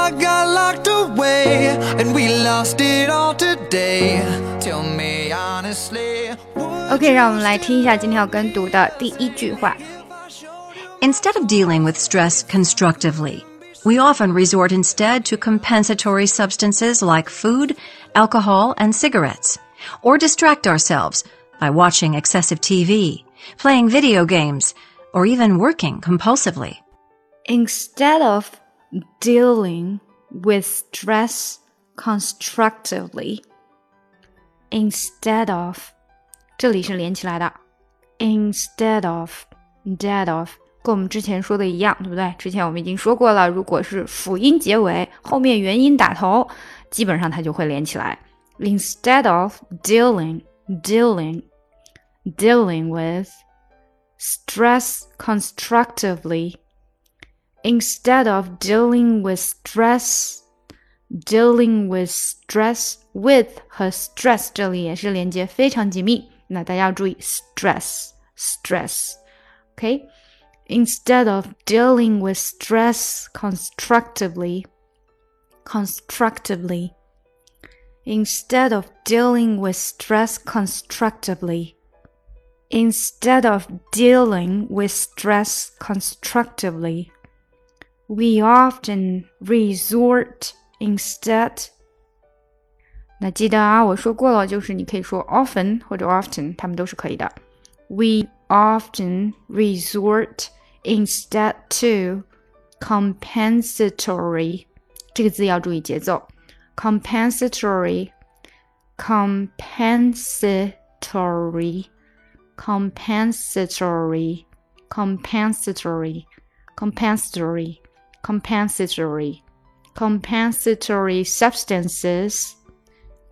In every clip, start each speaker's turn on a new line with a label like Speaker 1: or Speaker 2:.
Speaker 1: heart got locked away, and we lost it all today. Tell me honestly.
Speaker 2: OK，让我们来听一下今天要跟读的第一句话。
Speaker 3: Instead of dealing with stress constructively, we often resort instead to compensatory substances like food, alcohol, and cigarettes, or distract ourselves by watching excessive TV, playing video games, or even working compulsively.
Speaker 2: Instead of dealing with stress constructively, instead of 这里是连起来的，instead of，instead of，跟我们之前说的一样，对不对？之前我们已经说过了，如果是辅音结尾，后面元音打头，基本上它就会连起来。Instead of dealing, dealing, dealing with stress constructively, instead of dealing with stress, dealing with stress with 和 stress 这里也是连接非常紧密。那大家要注意 stress stress。OK。Instead of dealing with stress constructively, constructively, instead of dealing with stress constructively, instead of dealing with stress constructively, we often resort instead 那记得啊，我说过了，就是你可以说 often 或者 often，它们都是可以的。We often resort instead to compensatory 这个字要注意节奏，compensatory compensatory compensatory compensatory compensatory compensatory compensatory substances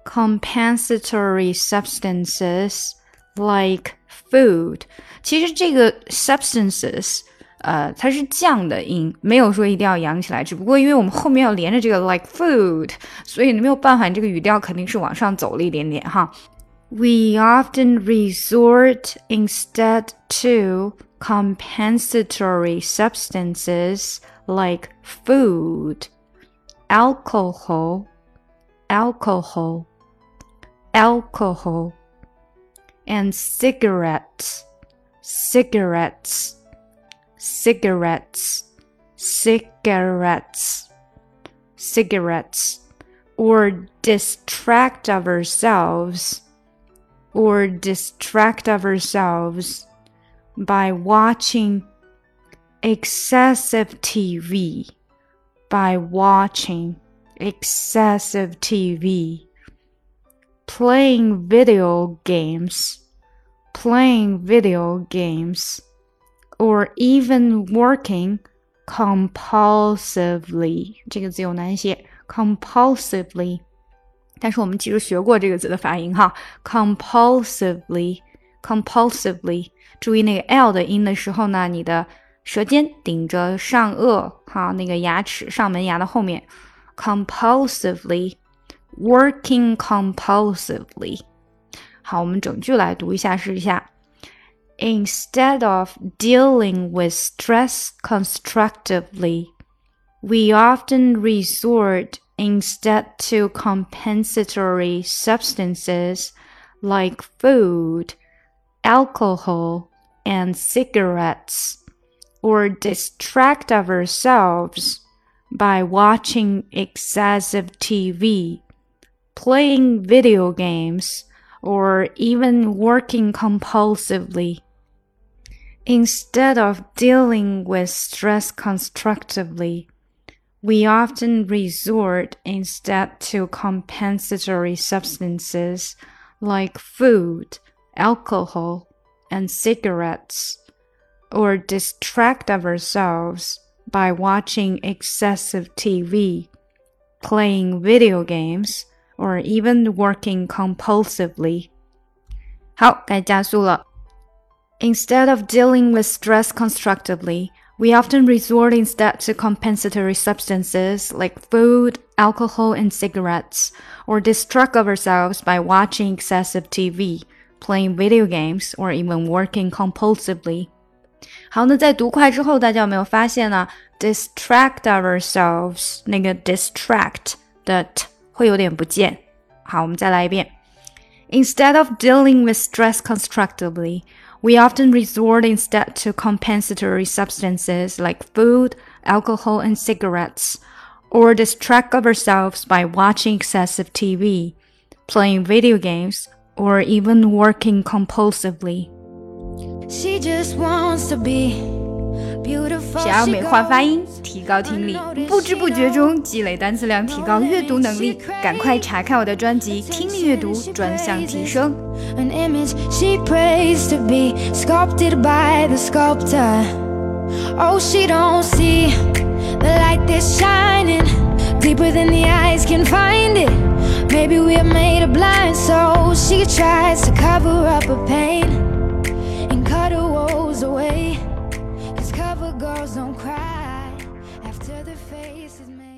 Speaker 2: compensatory substances like food。其实这个 substances，呃，它是降的音，没有说一定要扬起来。只不过因为我们后面要连着这个 like food，所以没有办法，你这个语调肯定是往上走了一点点哈。We often resort instead to compensatory substances like food, alcohol, alcohol alcohol, and cigarettes, cigarettes, cigarettes, cigarettes, cigarettes, or distract ourselves, or distract ourselves by watching excessive TV, by watching excessive TV playing video games, playing video games, or even working compulsively 这个字有难写，compulsively。但是我们其实学过这个字的发音哈，compulsively，compulsively。注意那个 l 的音的时候呢，你的 舌尖顶着上颚哈，那个牙齿上门牙的后面，compulsively。working compulsively。好，我们整句来读一下，试一下。Instead of dealing with stress constructively, we often resort instead to compensatory substances like food, alcohol, and cigarettes, or distract ourselves by watching excessive TV playing video games, or even working compulsively. Instead of dealing with stress constructively, we often resort instead to compensatory substances like food, alcohol, and cigarettes, or distract ourselves by watching excessive TV, playing video games, or even working compulsively. 好，该加速了。Instead of dealing with stress constructively, we often resort instead to compensatory substances like food, alcohol, and cigarettes, or distract ourselves by watching excessive TV, playing video games, or even working compulsively. 好，那在读快之后，大家有没有发现呢？ distract ourselves，那个 distract 的 t 会有点不见。好，我们再来一遍。Instead of dealing with stress constructively, we often resort instead to compensatory substances like food, alcohol, and cigarettes, or distract ourselves by watching excessive TV, playing video games, or even working compulsively.
Speaker 1: She just wants to be beautiful.
Speaker 2: 想要美化发音，提高听力，不知不觉中积累单词量，提高阅读能力。赶快查看我的专辑《听力阅读专项提升》。
Speaker 1: Away.